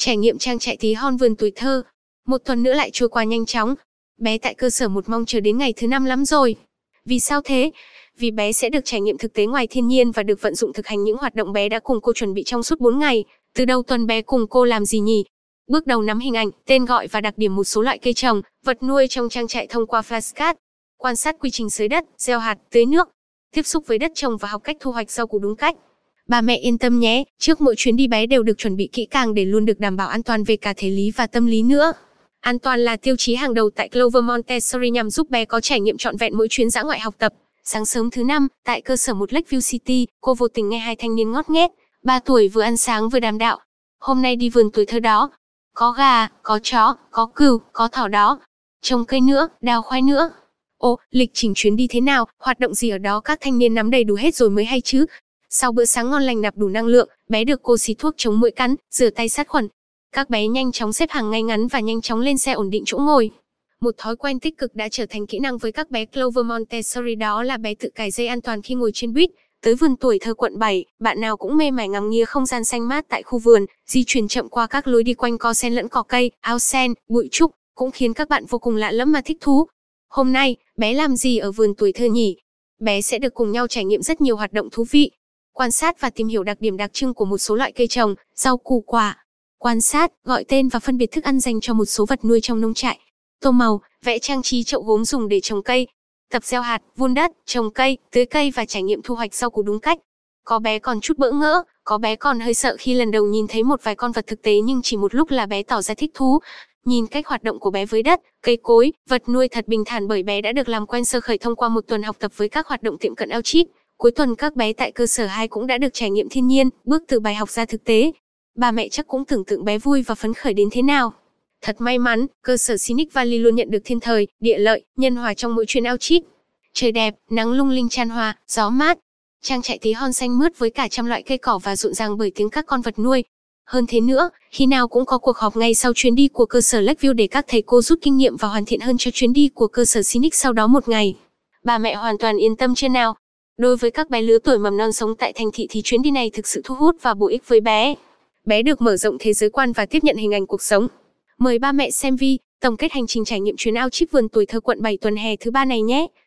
Trải nghiệm trang trại tí hon vườn tuổi thơ. Một tuần nữa lại trôi qua nhanh chóng. Bé tại cơ sở một mong chờ đến ngày thứ năm lắm rồi. Vì sao thế? Vì bé sẽ được trải nghiệm thực tế ngoài thiên nhiên và được vận dụng thực hành những hoạt động bé đã cùng cô chuẩn bị trong suốt 4 ngày. Từ đầu tuần bé cùng cô làm gì nhỉ? Bước đầu nắm hình ảnh, tên gọi và đặc điểm một số loại cây trồng, vật nuôi trong trang trại thông qua flashcard. Quan sát quy trình xới đất, gieo hạt, tưới nước. Tiếp xúc với đất trồng và học cách thu hoạch rau củ đúng cách. Bà mẹ yên tâm nhé, trước mỗi chuyến đi bé đều được chuẩn bị kỹ càng để luôn được đảm bảo an toàn về cả thể lý và tâm lý nữa. An toàn là tiêu chí hàng đầu tại Clover Montessori nhằm giúp bé có trải nghiệm trọn vẹn mỗi chuyến dã ngoại học tập. Sáng sớm thứ năm, tại cơ sở một Lakeview City, cô vô tình nghe hai thanh niên ngót nghét, ba tuổi vừa ăn sáng vừa đàm đạo. Hôm nay đi vườn tuổi thơ đó, có gà, có chó, có cừu, có thỏ đó. Trồng cây nữa, đào khoai nữa. Ồ, lịch trình chuyến đi thế nào, hoạt động gì ở đó các thanh niên nắm đầy đủ hết rồi mới hay chứ. Sau bữa sáng ngon lành nạp đủ năng lượng, bé được cô xịt thuốc chống mũi cắn, rửa tay sát khuẩn. Các bé nhanh chóng xếp hàng ngay ngắn và nhanh chóng lên xe ổn định chỗ ngồi. Một thói quen tích cực đã trở thành kỹ năng với các bé Clover Montessori đó là bé tự cài dây an toàn khi ngồi trên buýt. Tới vườn tuổi thơ quận 7, bạn nào cũng mê mải ngắm nghía không gian xanh mát tại khu vườn, di chuyển chậm qua các lối đi quanh co sen lẫn cỏ cây, ao sen, bụi trúc, cũng khiến các bạn vô cùng lạ lẫm mà thích thú. Hôm nay, bé làm gì ở vườn tuổi thơ nhỉ? Bé sẽ được cùng nhau trải nghiệm rất nhiều hoạt động thú vị. Quan sát và tìm hiểu đặc điểm đặc trưng của một số loại cây trồng, rau củ quả. Quan sát, gọi tên và phân biệt thức ăn dành cho một số vật nuôi trong nông trại. Tô màu, vẽ trang trí chậu gốm dùng để trồng cây, tập gieo hạt, vun đất, trồng cây, tưới cây và trải nghiệm thu hoạch rau củ đúng cách. Có bé còn chút bỡ ngỡ, có bé còn hơi sợ khi lần đầu nhìn thấy một vài con vật thực tế nhưng chỉ một lúc là bé tỏ ra thích thú. Nhìn cách hoạt động của bé với đất, cây cối, vật nuôi thật bình thản bởi bé đã được làm quen sơ khởi thông qua một tuần học tập với các hoạt động tiệm cận ao chip. Cuối tuần các bé tại cơ sở 2 cũng đã được trải nghiệm thiên nhiên, bước từ bài học ra thực tế. Bà mẹ chắc cũng tưởng tượng bé vui và phấn khởi đến thế nào. Thật may mắn, cơ sở Sinic Valley luôn nhận được thiên thời, địa lợi, nhân hòa trong mỗi chuyến ao chip. Trời đẹp, nắng lung linh tràn hòa, gió mát. Trang trại tí hon xanh mướt với cả trăm loại cây cỏ và rộn ràng bởi tiếng các con vật nuôi. Hơn thế nữa, khi nào cũng có cuộc họp ngay sau chuyến đi của cơ sở Lakeview để các thầy cô rút kinh nghiệm và hoàn thiện hơn cho chuyến đi của cơ sở Sinic sau đó một ngày. Bà mẹ hoàn toàn yên tâm chưa nào? Đối với các bé lứa tuổi mầm non sống tại thành thị thì chuyến đi này thực sự thu hút và bổ ích với bé. Bé được mở rộng thế giới quan và tiếp nhận hình ảnh cuộc sống. Mời ba mẹ xem vi, tổng kết hành trình trải nghiệm chuyến ao chip vườn tuổi thơ quận 7 tuần hè thứ ba này nhé.